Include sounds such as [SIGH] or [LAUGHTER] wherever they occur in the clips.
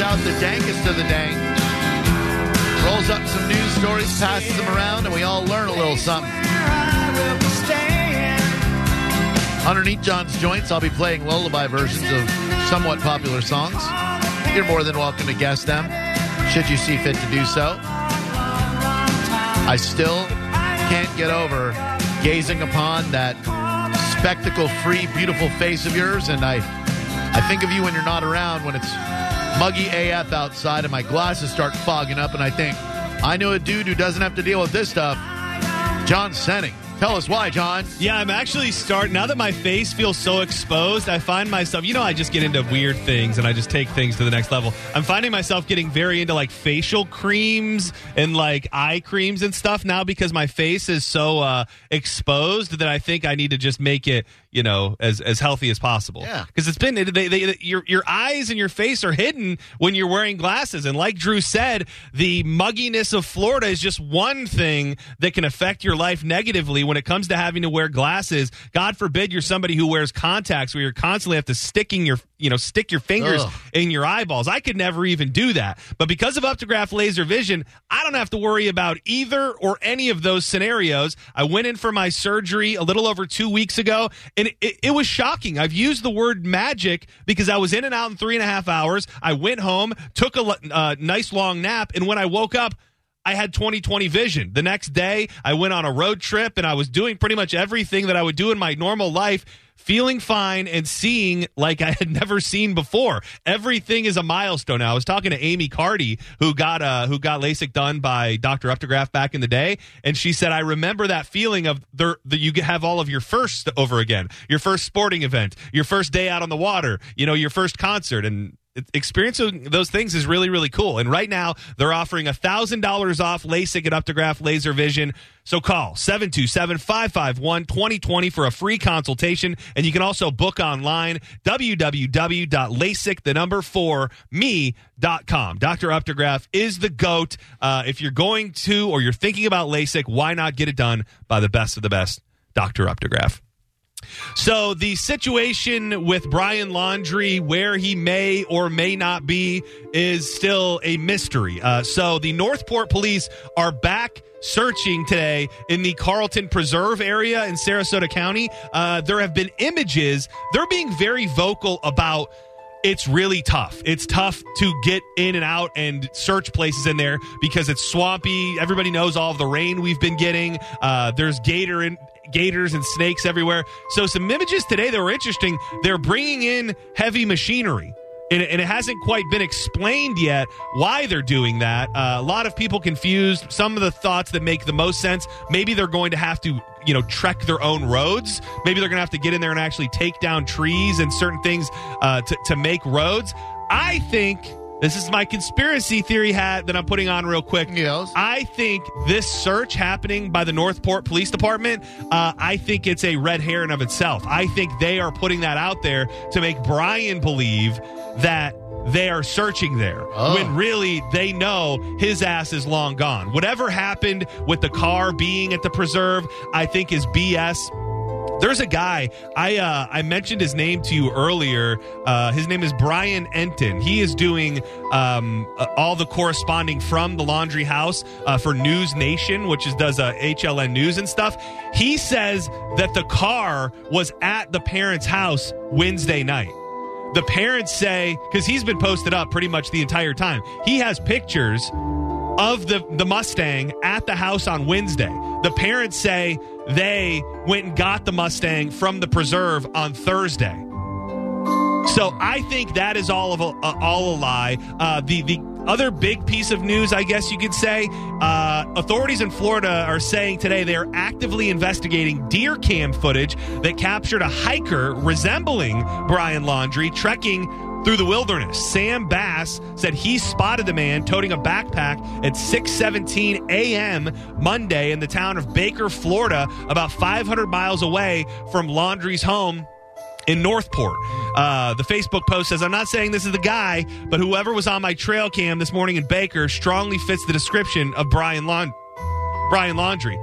Out the dankest of the dank, rolls up some news stories, passes them around, and we all learn a little something. Underneath John's Joints, I'll be playing lullaby versions of somewhat popular songs. You're more than welcome to guess them, should you see fit to do so. I still can't get over gazing upon that spectacle free, beautiful face of yours, and I, I think of you when you're not around, when it's muggy AF outside, and my glasses start fogging up, and I think, I know a dude who doesn't have to deal with this stuff. John Senning. Tell us why, John. Yeah, I'm actually starting now that my face feels so exposed. I find myself, you know, I just get into weird things and I just take things to the next level. I'm finding myself getting very into like facial creams and like eye creams and stuff now because my face is so uh, exposed that I think I need to just make it, you know, as as healthy as possible. Yeah. because it's been they, they, your your eyes and your face are hidden when you're wearing glasses, and like Drew said, the mugginess of Florida is just one thing that can affect your life negatively when it comes to having to wear glasses. God forbid you're somebody who wears contacts where you're constantly have to sticking your you know stick your fingers Ugh. in your eyeballs. I could never even do that, but because of Updegraff Laser Vision, I don't have to worry about either or any of those scenarios. I went in for my surgery a little over two weeks ago, and it, it was shocking. I've used the word magic because I was in and out in three and a half hours. I went home, took a uh, nice long nap, and when I woke up. I had 20/20 vision. The next day, I went on a road trip and I was doing pretty much everything that I would do in my normal life, feeling fine and seeing like I had [LAUGHS] never seen before. Everything is a milestone now. I was talking to Amy Cardy, who got uh, who got LASIK done by Dr. Updegraff back in the day, and she said, "I remember that feeling of there that you have all of your firsts over again, your first sporting event, your first day out on the water, you know, your first concert, and." Experiencing those things is really really cool. And right now they're offering a thousand dollars off lasik and Updegraff laser vision. So call 727-551-2020 for a free consultation. And you can also book online www.lasik the number 4 me.com dr Updegraff is the goat. Uh, if you're going to or you're thinking about lasik why not get it done by the best of the best dr Updegraff so the situation with Brian Laundrie, where he may or may not be, is still a mystery. Uh, so the Northport police are back searching today in the Carlton Preserve area in Sarasota County. Uh, there have been images. They're being very vocal about it's really tough. It's tough to get in and out and search places in there because it's swampy. Everybody knows all of the rain we've been getting. Uh, there's gator and gators and snakes everywhere. So some images today that were interesting. They're bringing in heavy machinery. And it, hasn't quite been explained yet why they're doing that. Uh, a lot of people confused. Some of the thoughts that make the most sense. Maybe they're going to have to, you know, trek their own roads. Maybe they're going to have to get in there and actually take down trees and certain things uh, to, to make roads. I think this is my conspiracy theory hat that I'm putting on real quick. Yes. I think this search happening by the Northport Police Department, uh, I think it's a red herring of itself. I think they are putting that out there to make Brian believe that they are searching there Oh. when really they know his ass is long gone. Whatever happened with the car being at the preserve, I think is BS. There's a guy I uh, I mentioned his name to you earlier. Uh, his name is Brian Entin. He is doing um, uh, all the corresponding from the Laundrie House uh, for News Nation, which is does uh, HLN News and stuff. He says that the car was at the parents' house Wednesday night. The parents say because he's been posted up pretty much the entire time. He has pictures of the, the Mustang at the house on Wednesday. The parents say they went and got the Mustang from the preserve on Thursday. So I think that is all of a, uh, all a lie. Uh, the the other big piece of news, I guess you could say, uh, authorities in Florida are saying today they are actively investigating deer cam footage that captured a hiker resembling Brian Laundrie trekking through the wilderness. Sam Bass said he spotted the man toting a backpack at 6:17 a.m. Monday in the town of Baker, Florida, about 500 miles away from Laundrie's home in Northport. Uh, the Facebook post says, I'm not saying this is the guy, but whoever was on my trail cam this morning in Baker strongly fits the description of Brian Laund- Brian Laundrie.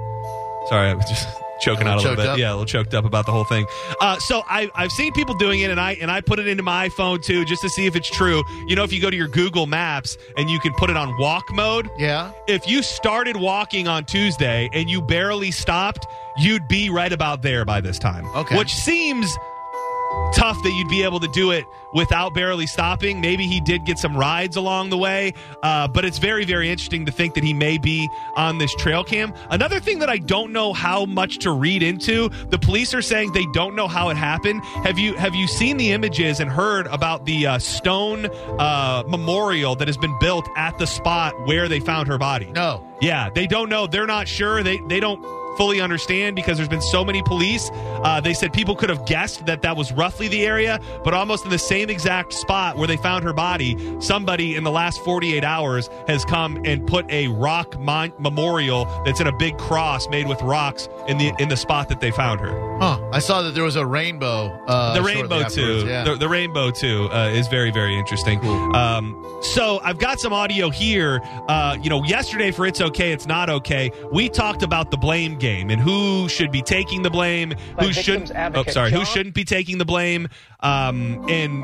Sorry, I was just [LAUGHS] choking out a little bit. up? Yeah, a little choked up about the whole thing. Uh, so I, I've seen people doing it, and I and I put it into my iPhone too, just to see if it's true. You know, if you go to your Google Maps and you can put it on walk mode, Yeah. if you started walking on Tuesday and you barely stopped, you'd be right about there by this time. Okay. Which seems tough that you'd be able to do it without barely stopping. Maybe he did get some rides along the way, uh, but it's very, very interesting to think that he may be on this trail cam. Another thing that I don't know how much to read into: the police are saying they don't know how it happened. Have you have you seen the images and heard about the uh, stone uh, memorial that has been built at the spot where they found her body? No. Yeah, they don't know. They're not sure. They they don't fully understand because there's been so many police. Uh, they said people could have guessed that that was roughly the area, but almost in the same exact spot where they found her body, somebody in the last 48 hours has come and put a rock mon- memorial that's in a big cross made with rocks in the in the spot that they found her. Huh. I saw that there was a rainbow. Uh, the rainbow too. Yeah. The, the rainbow too uh, is very very interesting. Cool. Um, so I've got some audio here. Uh, you know, yesterday for it's okay, it's not okay. We talked about the blame game and who should be taking the blame, By who victims shouldn't. Oh, advocate sorry, who shouldn't be taking the blame. Um, and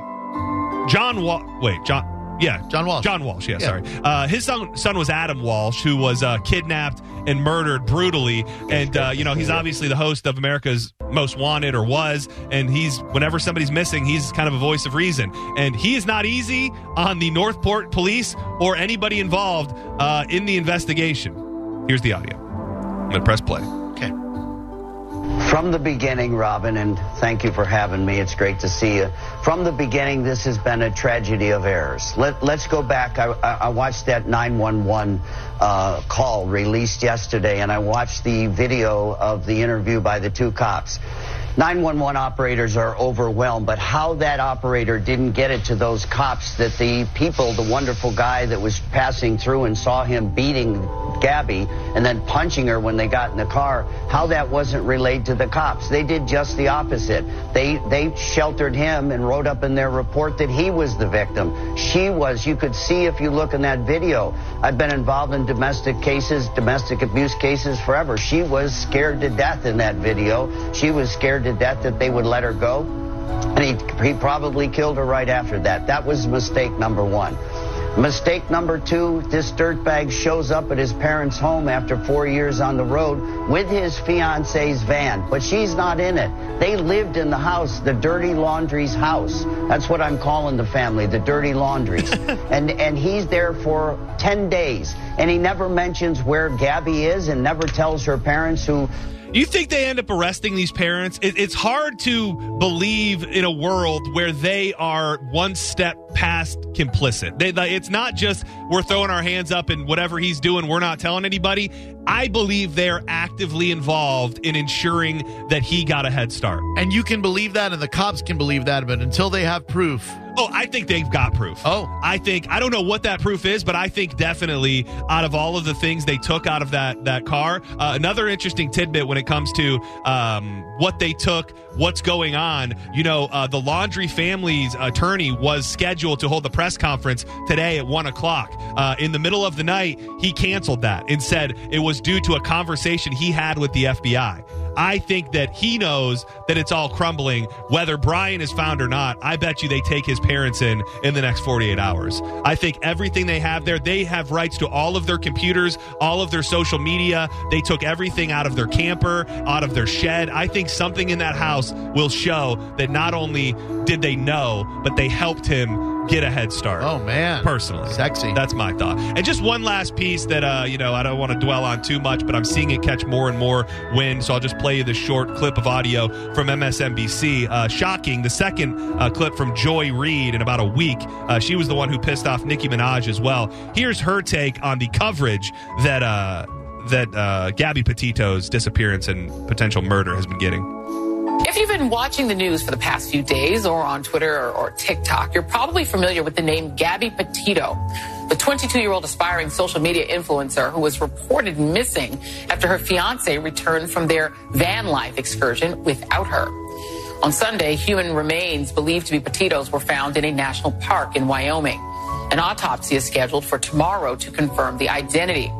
John, Wa- wait, John. Yeah, John Walsh. John Walsh. Yeah, Yeah. sorry. Uh, his son, son was Adam Walsh, who was uh, kidnapped and murdered brutally. And uh, you know, he's obviously the host of America's Most Wanted, or was. And he's whenever somebody's missing, he's kind of a voice of reason. And he is not easy on the Northport police or anybody involved uh, in the investigation. Here's the audio. I'm gonna press play. From the beginning, Robin, and thank you for having me. It's great to see you. From the beginning, this has been a tragedy of errors. Let, let's go back. I, I I watched that 911 uh, call released yesterday, and I watched the video of the interview by the two cops. 911 operators are overwhelmed, but how that operator didn't get it to those cops that the people, the wonderful guy that was passing through and saw him beating Gabby and then punching her when they got in the car, how that wasn't relayed to the cops. They did just the opposite. They they sheltered him and wrote up in their report that he was the victim. She was. You could see if you look in that video. I've been involved in domestic cases, domestic abuse cases forever. She was scared to death in that video. She was scared to death that they would let her go. And he, he probably killed her right after that. That was mistake number one. Mistake number two, this dirtbag shows up at his parents' home after four years on the road with his fiance's van, but she's not in it. They lived in the house, the dirty laundry's house. That's what I'm calling the family, the dirty laundries. [LAUGHS] and and he's there for 10 days, and he never mentions where Gabby is and never tells her parents who You think they end up arresting these parents? It, it's hard to believe in a world where they are one step past complicit. They, it's not just we're throwing our hands up and whatever he's doing, we're not telling anybody. I believe they're actively involved in ensuring that he got a head start. And you can believe that, and the cops can believe that, but until they have proof, Oh, I think they've got proof. Oh. I think I don't know what that proof is, but I think definitely out of all of the things they took out of that that car, uh, another interesting tidbit when it comes to um, what they took, what's going on. You know, uh, the Laundrie family's attorney was scheduled to hold the press conference today at one o'clock. Uh, in the middle of the night, he canceled that and said it was due to a conversation he had with the FBI. I think that he knows that it's all crumbling, whether Brian is found or not. I bet you they take his parents in in the next 48 hours. I think everything they have there, they have rights to all of their computers, all of their social media. They took everything out of their camper, out of their shed. I think something in that house will show that not only did they know, but they helped him get a head start. Oh man, personally, sexy. That's my thought. And just one last piece that uh, you know I don't want to dwell on too much, but I'm seeing it catch more and more wind. So I'll just play you the short clip of audio from MSNBC. Uh, shocking, the second uh, clip from Joy Reid in about a week. Uh, she was the one who pissed off Nicki Minaj as well. Here's her take on the coverage that uh, that uh, Gabby Petito's disappearance and potential murder has been getting. If you've been watching the news for the past few days or on Twitter or, or TikTok, you're probably familiar with the name Gabby Petito, the 22 year old aspiring social media influencer who was reported missing after her fiance returned from their van life excursion without her. On Sunday, human remains believed to be Petito's were found in a national park in Wyoming. An autopsy is scheduled for tomorrow to confirm the identity.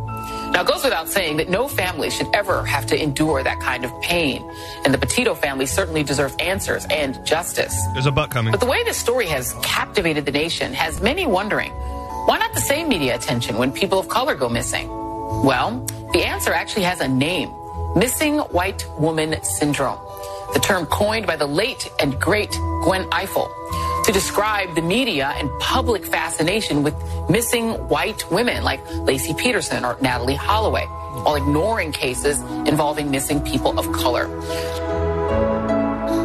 Now, it goes without saying that no family should ever have to endure that kind of pain. And the Petito family certainly deserve answers and justice. There's a butt coming. But the way this story has captivated the nation has many wondering why not the same media attention when people of color go missing? Well, the answer actually has a name missing white woman syndrome, the term coined by the late and great Gwen Ifill to describe the media and public fascination with missing white women like Laci Peterson or Natalee Holloway, while ignoring cases involving missing people of color.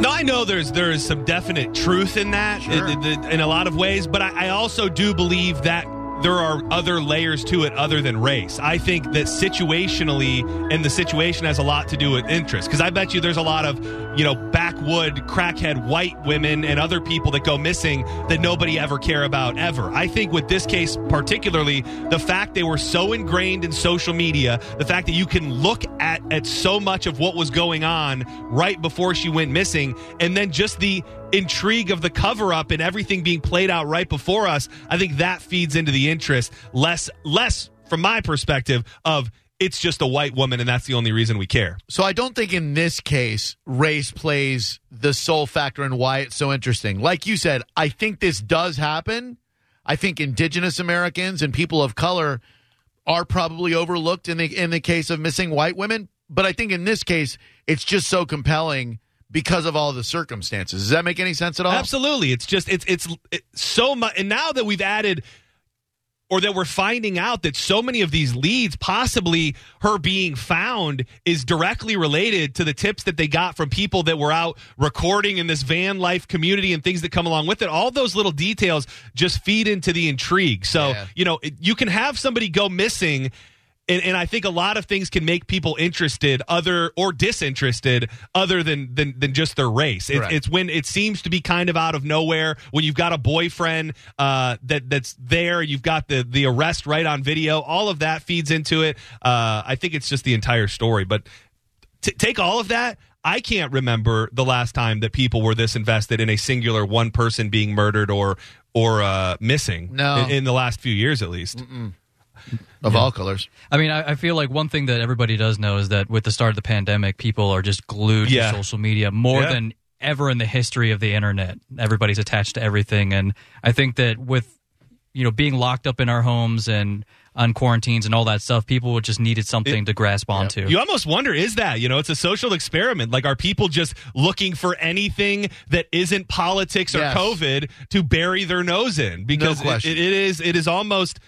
No, I know there's there is some definite truth in that Sure. in, in- in a lot of ways, but I, I also do believe that there are other layers to it other than race. I think that situationally, and the situation has a lot to do with interest. Because I bet you there's a lot of, you know, backwood, crackhead white women and other people that go missing that nobody ever care about ever. I think with this case particularly, the fact they were so ingrained in social media, the fact that you can look at at so much of what was going on right before she went missing, and then just the intrigue of the cover up and everything being played out right before us, I think that feeds into the interest less less from my perspective of it's just a white woman and that's the only reason we care. So I don't think in this case race plays the sole factor in why it's so interesting. Like you said, I think this does happen. I think indigenous Americans and people of color are probably overlooked in the in the case of missing white women, but I think in this case it's just so compelling because of all the circumstances. Does that make any sense at all? Absolutely. It's just it's it's, it's so much and now that we've added or that we're finding out that so many of these leads, possibly her being found, is directly related to the tips that they got from people that were out recording in this van life community and things that come along with it. All those little details just feed into the intrigue. So, Yeah. you know, it, you can have somebody go missing. And, and I think a lot of things can make people interested, other or disinterested, other than than, than just their race. It, it's when it seems to be kind of out of nowhere. When you've got a boyfriend uh, that that's there, you've got the the arrest right on video. All of that feeds into it. Uh, I think it's just the entire story. But t- take all of that. I can't remember the last time that people were this invested in a singular one person being murdered or or uh, missing. No. in, in the last few years at least. Of all colors. I mean, I, I feel like one thing that everybody does know is that with the start of the pandemic, people are just glued Yeah. to social media more Yeah. than ever in the history of the internet. Everybody's attached to everything, and I think that with you know being locked up in our homes and on quarantines and all that stuff, people just needed something to grasp onto. You almost wonder, is that, you know, it's a social experiment. Like, are people just looking for anything that isn't politics or Yes. COVID to bury their nose in? Because it, question. it is, it is almost,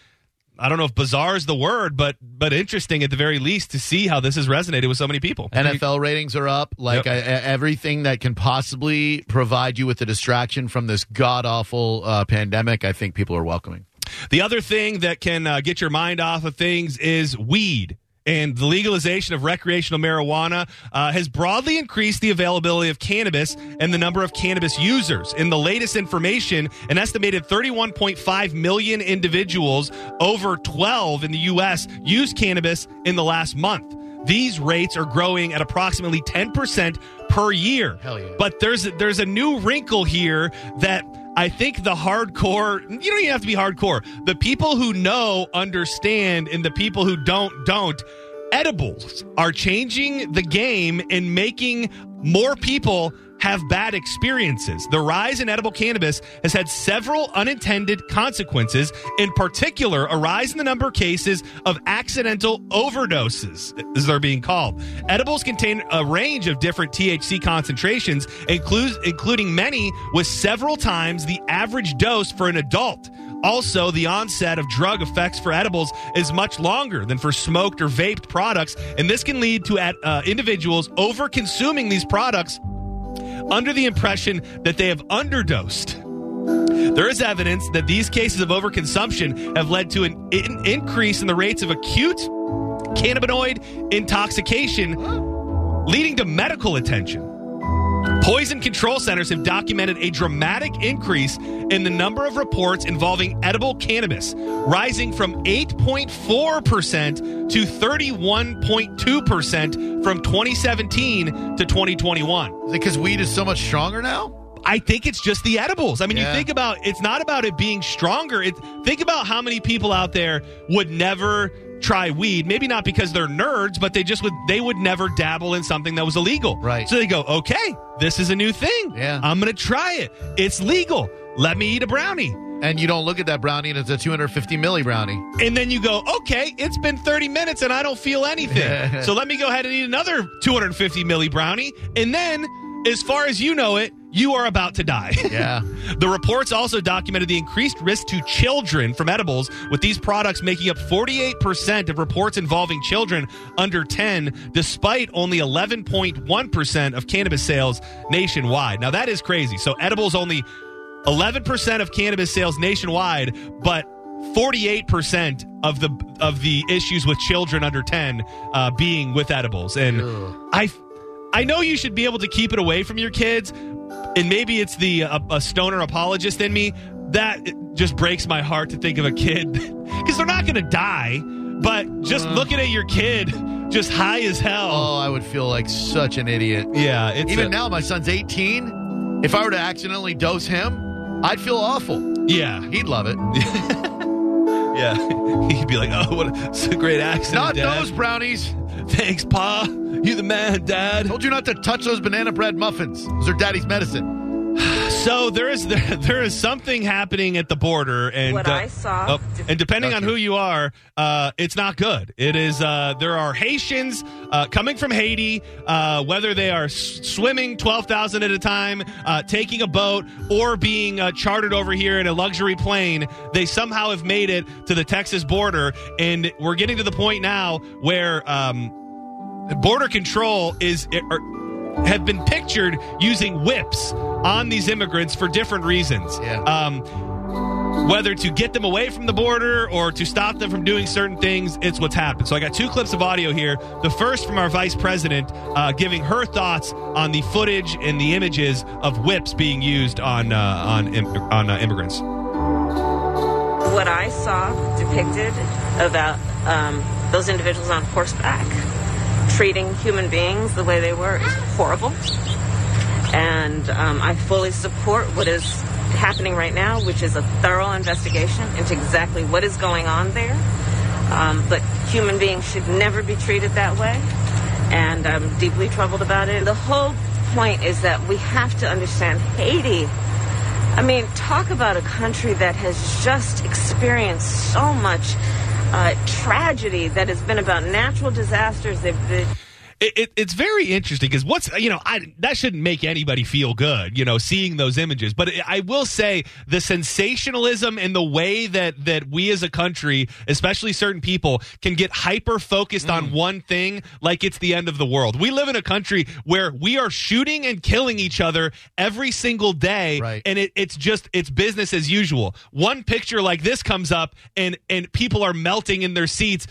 I don't know if bizarre is the word, but, but interesting at the very least to see how this has resonated with so many people. NFL ratings are up. Like Yep. I- everything that can possibly provide you with a distraction from this god awful uh, pandemic, I think people are welcoming. The other thing that can uh, get your mind off of things is weed. And the legalization of recreational marijuana uh, has broadly increased the availability of cannabis and the number of cannabis users. In the latest information, an estimated 31.5 million individuals over 12 in the U.S. used cannabis in the last month. These rates are growing at approximately 10% per year. Hell yeah. But there's there's a new wrinkle here that I think the hardcore you don't even have to be hardcore. The people who know understand and the people who don't don't. Edibles are changing the game and making more people have bad experiences. The rise in edible cannabis has had several unintended consequences, in particular, a rise in the number of cases of accidental overdoses, as they're being called. Edibles contain a range of different THC concentrations, including many with several times the average dose for an adult. Also, the onset of drug effects for edibles is much longer than for smoked or vaped products, and this can lead to uh, individuals over consuming these products under the impression that they have underdosed. There is evidence that these cases of overconsumption have led to an in- increase in the rates of acute cannabinoid intoxication, leading to medical attention. Poison control centers have documented a dramatic increase in the number of reports involving edible cannabis, rising from 8.4% to 31.2% from 2017 to 2021. Because weed is so much stronger now? I think it's just the edibles. I mean, Yeah. you think about it's not about it being stronger. It, think about how many people out there would never try weed. Maybe not because they're nerds, but they just would they would never dabble in something that was illegal. Right. So they go, okay, this is a new thing. Yeah. I'm gonna try it. It's legal. Let me eat a brownie. And you don't look at that brownie and it's a 250 milli brownie. And then you go, okay, it's been 30 minutes and I don't feel anything. [LAUGHS] so let me go ahead and eat another 250 milli brownie. And then, as far as you know it, you are about to die. [LAUGHS] Yeah. The reports also documented the increased risk to children from edibles, with these products making up 48% of reports involving children under 10, despite only 11.1% of cannabis sales nationwide. Now, that is crazy. So, edibles only 11% of cannabis sales nationwide, but 48% of the of the issues with children under 10 uh, being with edibles. And I I know you should be able to keep it away from your kids, and maybe it's the uh, a stoner apologist in me that just breaks my heart to think of a kid [LAUGHS] because they're not going to die, but just looking at your kid just high as hell. Oh, I would feel like such an idiot. yeah, Even a- now, my son's 18. If I were to accidentally dose him, I'd feel awful. Yeah, He'd love it. [LAUGHS] yeah. [LAUGHS] He'd be like, "Oh, what a, it's a great accident, Not Dad. those brownies. Thanks, Pa. You the man, Dad." Told you not to touch those banana bread muffins. Those are daddy's medicine. So there is there, [LAUGHS] there is something happening at the border, and What uh, I saw- oh, and depending on who you are, uh, it's not good. It is. Uh, there are Haitians uh, coming from Haiti, uh, whether they are s- swimming twelve thousand at a time, uh, taking a boat, or being uh, chartered over here in a luxury plane. They somehow have made it to the Texas border, and we're getting to the point now where. Um, border control is er, have been pictured using whips on these immigrants for different reasons. Yeah. Um, whether to get them away from the border or to stop them from doing certain things, it's what's happened. So I got two clips of audio here. The first from our vice president uh, giving her thoughts on the footage and the images of whips being used on uh, on im- on uh, immigrants. What I saw depicted about um, those individuals on horseback treating human beings the way they were is horrible. And um, I fully support what is happening right now, which is a thorough investigation into exactly what is going on there. Um, but human beings should never be treated that way. And I'm deeply troubled about it. The whole point is that we have to understand Haiti I mean, talk about a country that has just experienced so much uh, tragedy that has been about natural disasters. They've It, it, it's very interesting because what's you know I that shouldn't make anybody feel good you know seeing those images but I will say the sensationalism and the way that that we as a country especially certain people can get hyper focused Mm. on one thing like it's the end of the world we live in a country where we are shooting and killing each other every single day Right. and it, it's just it's business as usual one picture like this comes up and and people are melting in their seats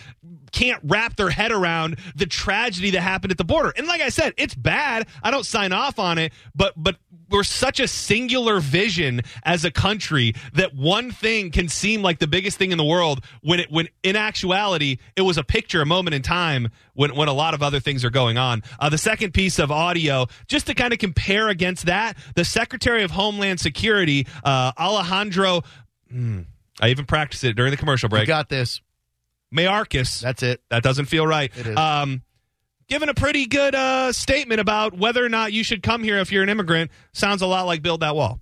can't wrap their head around the tragedy that happened at the border. And like I said, it's bad. I don't sign off on it, but but we're such a singular vision as a country that one thing can seem like the biggest thing in the world when it when in actuality it was a picture, a moment in time when when a lot of other things are going on. Uh, the second piece of audio, just to kind of compare against that, the Secretary of Homeland Security, uh, Alejandro. hmm, I even practiced it during the commercial break. got this. Mayorkas. That's it. That doesn't feel right. It is. Um, giving a pretty good uh, statement about whether or not you should come here if you're an immigrant. Sounds a lot like build that wall.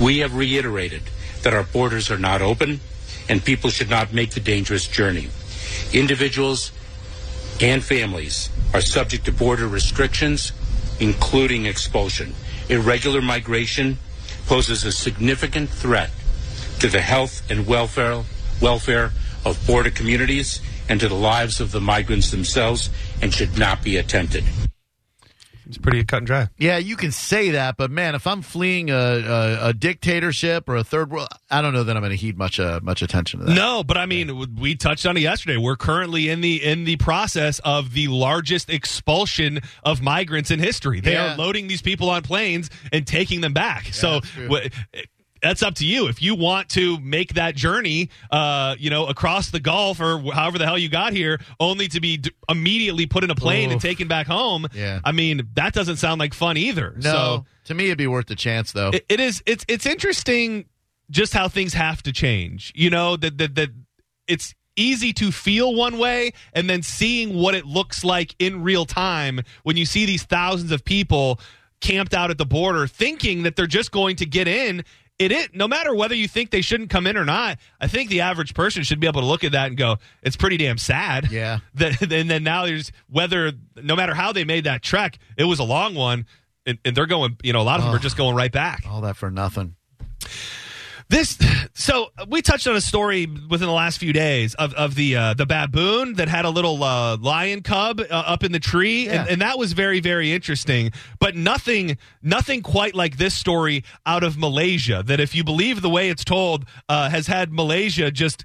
We have reiterated that our borders are not open and people should not make the dangerous journey. Individuals and families are subject to border restrictions, including expulsion. Irregular migration poses a significant threat to the health and welfare welfare of border communities and to the lives of the migrants themselves and should not be attempted. It's pretty cut and dry. Yeah, you can say that, but man, if I'm fleeing a, a, a dictatorship or a third world, I don't know that I'm going to heed much uh, much attention to that. No, but I mean, we touched on it yesterday. We're currently in the in the process of the largest expulsion of migrants in history. They Yeah. are loading these people on planes and taking them back. so. that's true. wh- that's up to you. If you want to make that journey, uh, you know, across the Gulf or however the hell you got here, only to be d- immediately put in a plane and taken back home. Yeah. I mean, that doesn't sound like fun either. No, So to me, it'd be worth the chance, though. it, it is it's it's interesting just how things have to change you know that that that it's easy to feel one way and then seeing what it looks like in real time when you see these thousands of people camped out at the border thinking that they're just going to get in it is no matter whether you think they shouldn't come in or not i think the average person should be able to look at that and go it's pretty damn sad Yeah. [LAUGHS] that, and then now there's whether no matter how they made that trek it was a long one and, and they're going you know a lot of them are just going right back All that for nothing. This so we touched on a story within the last few days of, of the uh, the baboon that had a little uh, lion cub uh, up in the tree Yeah. and, and that was very very interesting but nothing nothing quite like this story out of Malaysia that if you believe the way it's told uh, has had Malaysia just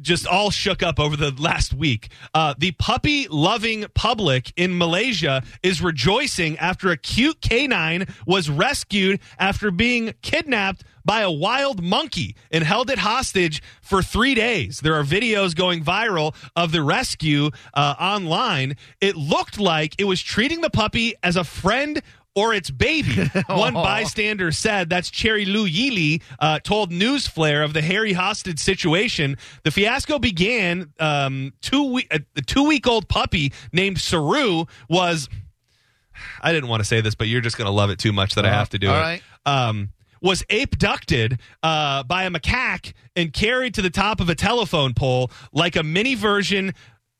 just all shook up over the last week. Uh, the puppy loving public in Malaysia is rejoicing after a cute canine was rescued after being kidnapped by a wild monkey and held it hostage for three days. There are videos going viral of the rescue uh, online. It looked like it was treating the puppy as a friend or its baby. [LAUGHS] One bystander said that's Cherry Lou Yili uh, told News Flare of the Harry hostage situation. The fiasco began um, two week a two week old puppy named Saru was. I didn't want to say this, but you're just going to love it too much that I have to do all it. right. Um, was abducted uh, by a macaque and carried to the top of a telephone pole like a mini version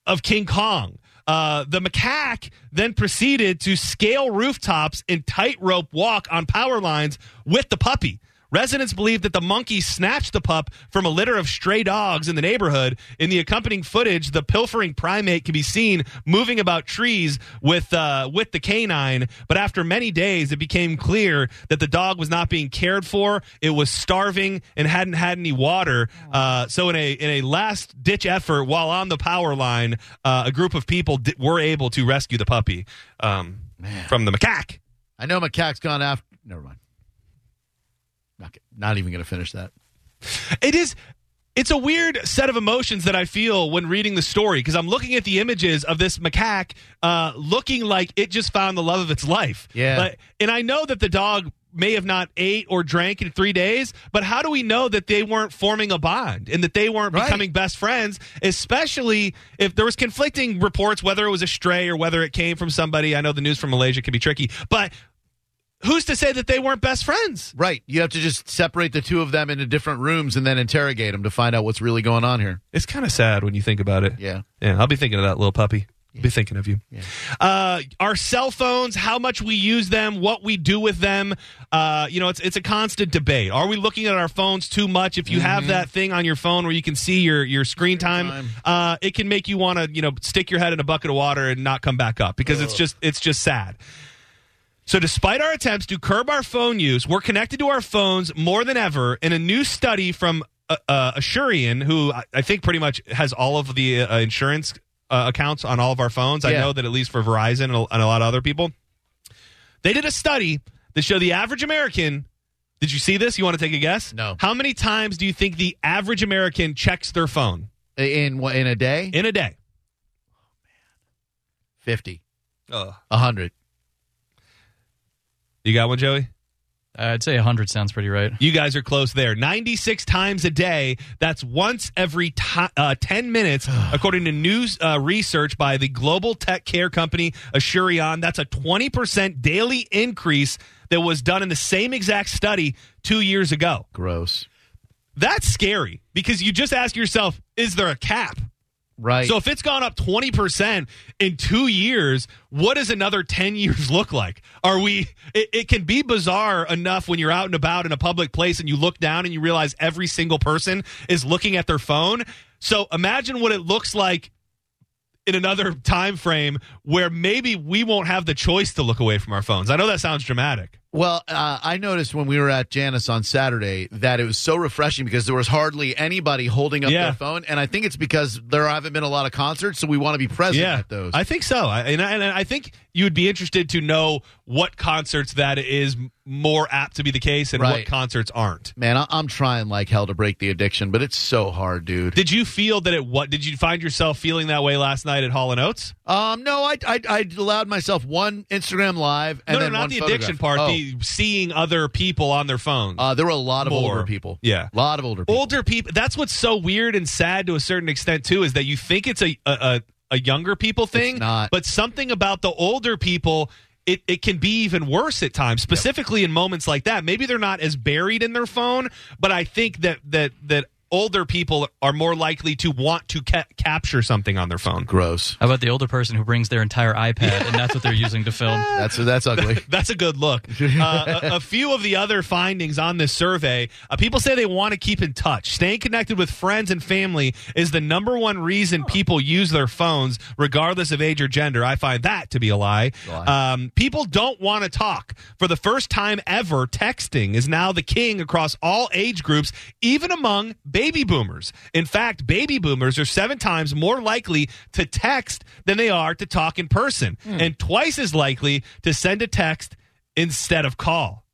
of King Kong. Uh, the macaque then proceeded to scale rooftops and tightrope walk on power lines with the puppy. Residents believe that the monkey snatched the pup from a litter of stray dogs in the neighborhood. In the accompanying footage, the pilfering primate can be seen moving about trees with uh, with the canine. But after many days, it became clear that the dog was not being cared for. It was starving and hadn't had any water. Uh, so, in a in a last ditch effort, while on the power line, uh, a group of people di- were able to rescue the puppy um, from the macaque. I know macaque's gone after. Never mind. Not, not even going to finish that. It is. It's a weird set of emotions that I feel when reading the story because I'm looking at the images of this macaque uh, looking like it just found the love of its life. Yeah. But- and I know that the dog may have not ate or drank in three days, but how do we know that they weren't forming a bond and that they weren't Right. becoming best friends, especially if there was conflicting reports whether it was a stray or whether it came from somebody. I know the news from Malaysia can be tricky, but who's to say that they weren't best friends? Right. You have to just separate the two of them into different rooms and then interrogate them to find out what's really going on here. It's kind of sad when you think about it. Yeah. Yeah, I'll be thinking of that little puppy. I'll be thinking of you. Uh, our cell phones, how much we use them, what we do with them. Uh, you know, it's it's a constant debate. Are we looking at our phones too much? If you have that thing on your phone where you can see your your screen time, time. Uh, it can make you want to you know stick your head in a bucket of water and not come back up because it's just it's just sad. So, despite our attempts to curb our phone use, we're connected to our phones more than ever. In a new study from uh, uh, Asurion, who I, I think pretty much has all of the uh, insurance uh, accounts on all of our phones, I Yeah. know that at least for Verizon and a, and a lot of other people, they did a study that showed the average American. Did you see this? You want to take a guess? No. How many times do you think the average American checks their phone In what in a day? in a day? 50. Uh, 100. You got one, Joey? I'd say 100 sounds pretty right. You guys are close there. 96 times a day. That's once every ti uh, 10 minutes, [SIGHS] according to news uh, research by the global tech care company Asurion. That's a 20% daily increase that was done in the same exact study two years ago. Gross. That's scary because you just ask yourself, is there a cap? Right. So if it's gone up 20% in two years, what does another 10 years [LAUGHS] look like? Are we, it, it, can be bizarre enough when you're out and about in a public place and you look down and you realize every single person is looking at their phone. So imagine what it looks like in another [LAUGHS] time frame where maybe we won't have the choice to look away from our phones. I know that sounds dramatic. Well, uh, I noticed when we were at Jannus on Saturday that it was so refreshing because there was hardly anybody holding up Yeah. their phone, and I think it's because there haven't been a lot of concerts, so we want to be present yeah, at those. I think so. I, and, I, and I think you would be interested to know what concerts that is more apt to be the case and what concerts aren't. Man, I- I'm trying like hell to break the addiction, but it's so hard, dude. Did you feel that it? What did you find yourself feeling that way last night at Hall and Oates? Um, no, I, I I allowed myself one Instagram live, and no, no, not the addiction part. Oh. The seeing other people on their phones. Uh, there were a lot of More. older people. Yeah. a lot of older people. older people. That's what's so weird and sad to a certain extent too, is that you think it's a a, a, a younger people thing, not. but something about the older people. It, it can be even worse at times, specifically in moments like that. Maybe they're not as buried in their phone, but I think that that that older people are more likely to want to ca- capture something on their phone. Gross. How about the older person who brings their entire iPad and that's what they're using to film? [LAUGHS] That's that's ugly. [LAUGHS] That's a good look. [LAUGHS] Uh, a, a few of the other findings on this survey uh, people say they want to keep in touch. Staying connected with friends and family is the number one reason people use their phones, regardless of age or gender. I find that to be a lie. Um, people don't want to talk. For the first time ever, texting is now the king across all age groups, even among baby boomers. In fact, baby boomers are seven times more likely to text than they are to talk in person, hmm. and twice as likely to send a text instead of call.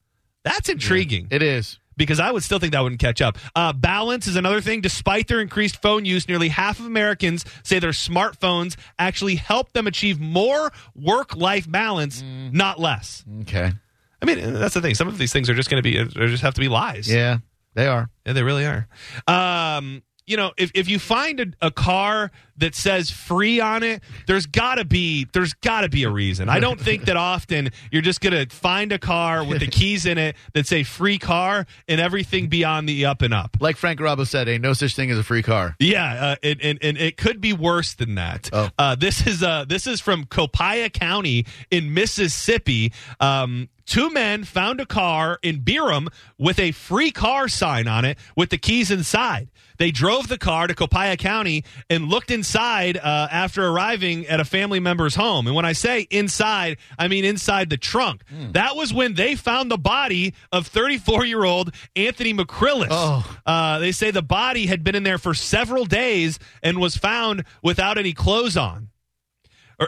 That's intriguing It is. because I would still think that wouldn't catch up. Uh, balance is another thing. Despite their increased phone use, nearly half of Americans say their smartphones actually help them achieve more work life balance, mm. not less. Okay. I mean, uh, that's the thing. Some of these things are just going to be, uh, they just have to be lies. Yeah, they are. Yeah, they really are. Um, you know, if, if you find a, a car that says free on it, there's gotta be there's gotta be a reason. I don't think that often you're just gonna find a car with the keys in it that say free car and everything beyond the up and up. Like Frank Garabo said, ain't no such thing as a free car. Yeah, uh, and, and, and it could be worse than that. Oh. Uh, this is uh, this is from Copiah County in Mississippi. Um, two men found a car in Byram with a free car sign on it with the keys inside. They drove the car to Copiah County and looked inside uh, after arriving at a family member's home. And when I say inside, I mean inside the trunk. That was when they found the body of 34 year old Anthony McCrillis. Oh. Uh, they say the body had been in there for several days and was found without any clothes on.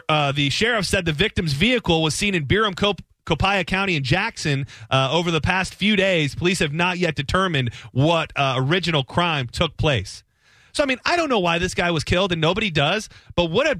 Uh, the sheriff said the victim's vehicle was seen in Byram, Cop- Copiah County, and Jackson uh, over the past few days. Police have not yet determined what uh, original crime took place. So, I mean, I don't know why this guy was killed, and nobody does. But what a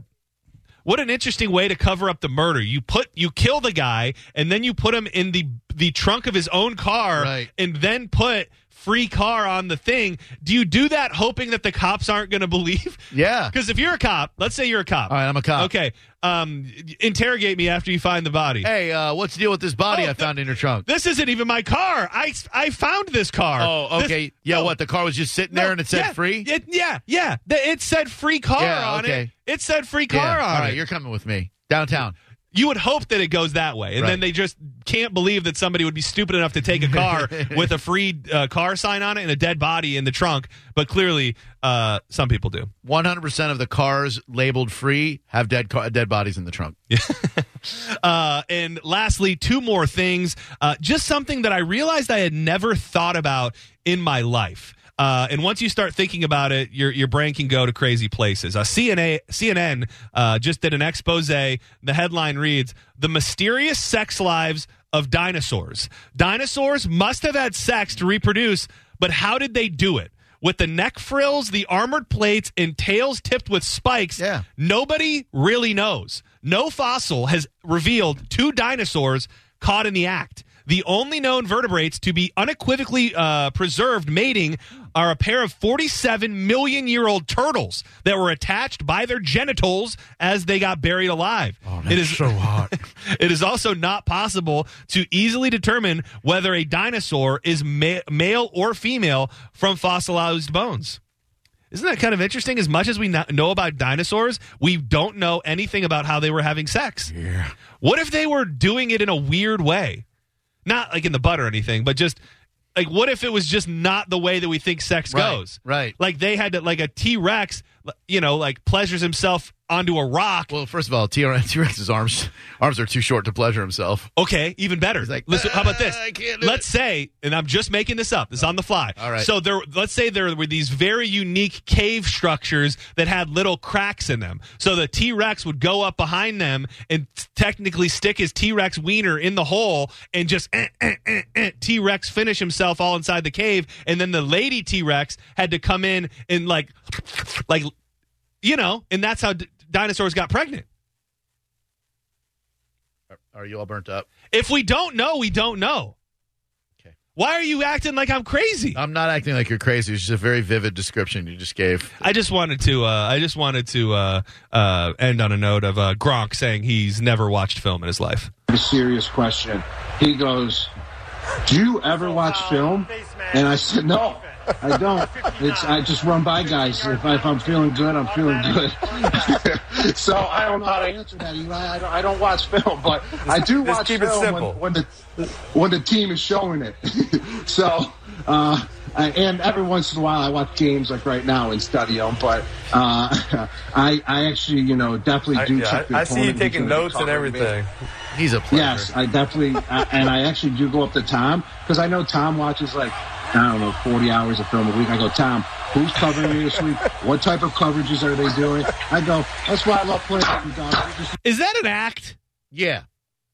what an interesting way to cover up the murder. You put you kill the guy, and then you put him in the the trunk of his own car, Right. and then put free car on the thing. Do you do that hoping that the cops aren't going to believe? Yeah. Because if you're a cop, let's say you're a cop. All right, I'm a cop. Okay. Um, interrogate me after you find the body. Hey, uh, what's the deal with this body Oh, I found in your trunk? This isn't even my car. I I found this car. Oh, This- okay. yeah, no, what? The car was just sitting no, there and it said yeah, free? It, yeah, yeah. The- It said free car Yeah, on okay. it. It said free car Yeah. on All right, it. you're coming with me downtown. You would hope that it goes that way, and Right. then they just can't believe that somebody would be stupid enough to take a car [LAUGHS] with a free uh, car sign on it and a dead body in the trunk. But clearly, uh, some people do. 100% of the cars labeled free have dead car- dead bodies in the trunk. [LAUGHS] Uh, and lastly, two more things. Uh, just something that I realized I had never thought about in my life. Uh, and once you start thinking about it, your your brain can go to crazy places. Uh, CNA, CNN uh, just did an expose. The headline reads: "The mysterious sex lives of dinosaurs. Dinosaurs must have had sex to reproduce, but how did they do it?" With the neck frills, the armored plates, and tails tipped with spikes, Yeah. Nobody really knows. No fossil has revealed two dinosaurs caught in the act. The only known vertebrates to be unequivocally uh, preserved mating are a pair of 47 million year old turtles that were attached by their genitals as they got buried alive. Oh, that's it is so hot. [LAUGHS] it is also not possible to easily determine whether a dinosaur is ma- male or female from fossilized bones. Isn't that kind of interesting? As much as we kno- know about dinosaurs, we don't know anything about how they were having sex. Yeah. What if they were doing it in a weird way? Not like in the butt or anything, but just like what if it was just not the way that we think sex Right, goes? right. Like they had to like a T Rex, you know, like pleasures himself onto a rock. Well, first of all, T [LAUGHS] Rex's arms arms are too short to pleasure himself. Okay, even better. like, Listen, how about this? "Ah, I can't do let's say, and I'm just making this up. This is on the fly. All right. So there, let's say there were these very unique cave structures that had little cracks in them. So the T Rex would go up behind them and t- technically stick his T Rex wiener in the hole and just eh, T Rex finish himself all inside the cave, and then the lady T Rex had to come in and like, like, you know, and that's how d- dinosaurs got pregnant. Are you all burnt up? If we don't know, we don't know. Okay. Why are you acting like I'm crazy? I'm not acting like you're crazy. It's just a very vivid description you just gave. I just wanted to. Uh, I just wanted to uh, uh, end on a note of uh, Gronk saying he's never watched film in his life. a serious question. He goes, "Do you ever watch film?" And I said, "No, I don't. It's I just run by guys. If, I, if I'm feeling good, I'm feeling good." [LAUGHS] so I don't know how to answer that. Eli. I don't, I don't watch film, but I do Just watch keep it film simple. when, when the when the team is showing it. [LAUGHS] so. Uh, I- and every once in a while, I watch games like right now and study them. But uh, [LAUGHS] I, I actually, you know, definitely I, do yeah, check the I, I see you taking notes and cover me. everything. He's a pleasure. Yes, I definitely, I, and I actually do go up to Tom because I know Tom watches like I don't know forty hours of film a week. I go, Tom, who's covering me this week? What type of coverages are they doing? I go, that's why I love playing with you, dog. Just Is that an act? Yeah,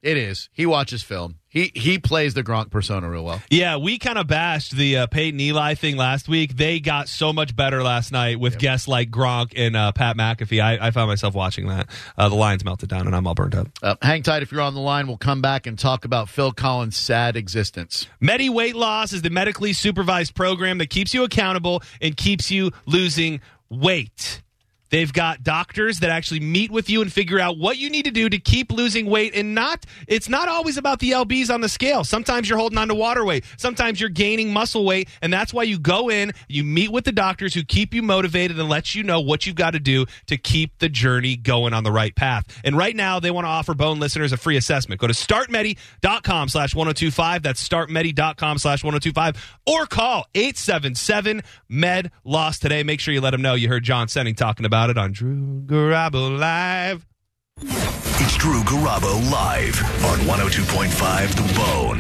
it is. He watches film. He he plays the Gronk persona real well. Yeah, we kind of bashed the uh, Peyton Eli thing last week. They got so much better last night with guests like Gronk and uh, Pat McAfee. I, I found myself watching that. Uh, the Lions melted down, and I'm all burned up. Uh, hang tight if you're on the line. We'll come back and talk about Phil Collins' sad existence. Medi Weight Loss is the medically supervised program that keeps you accountable and keeps you losing weight. They've got doctors that actually meet with you and figure out what you need to do to keep losing weight and not it's not always about the lbs on the scale. Sometimes you're holding on to water weight. Sometimes you're gaining muscle weight and that's why you go in you meet with the doctors who keep you motivated and let you know what you've got to do to keep the journey going on the right path. And right now they want to offer bone listeners a free assessment. Go to startmedi.com slash 1025 that's startmedi.com slash 1025 or call 877 med lost today. Make sure you let them know you heard john senning talking about it on drew garabo live It's Drew Garabo live on 102.5 The Bone.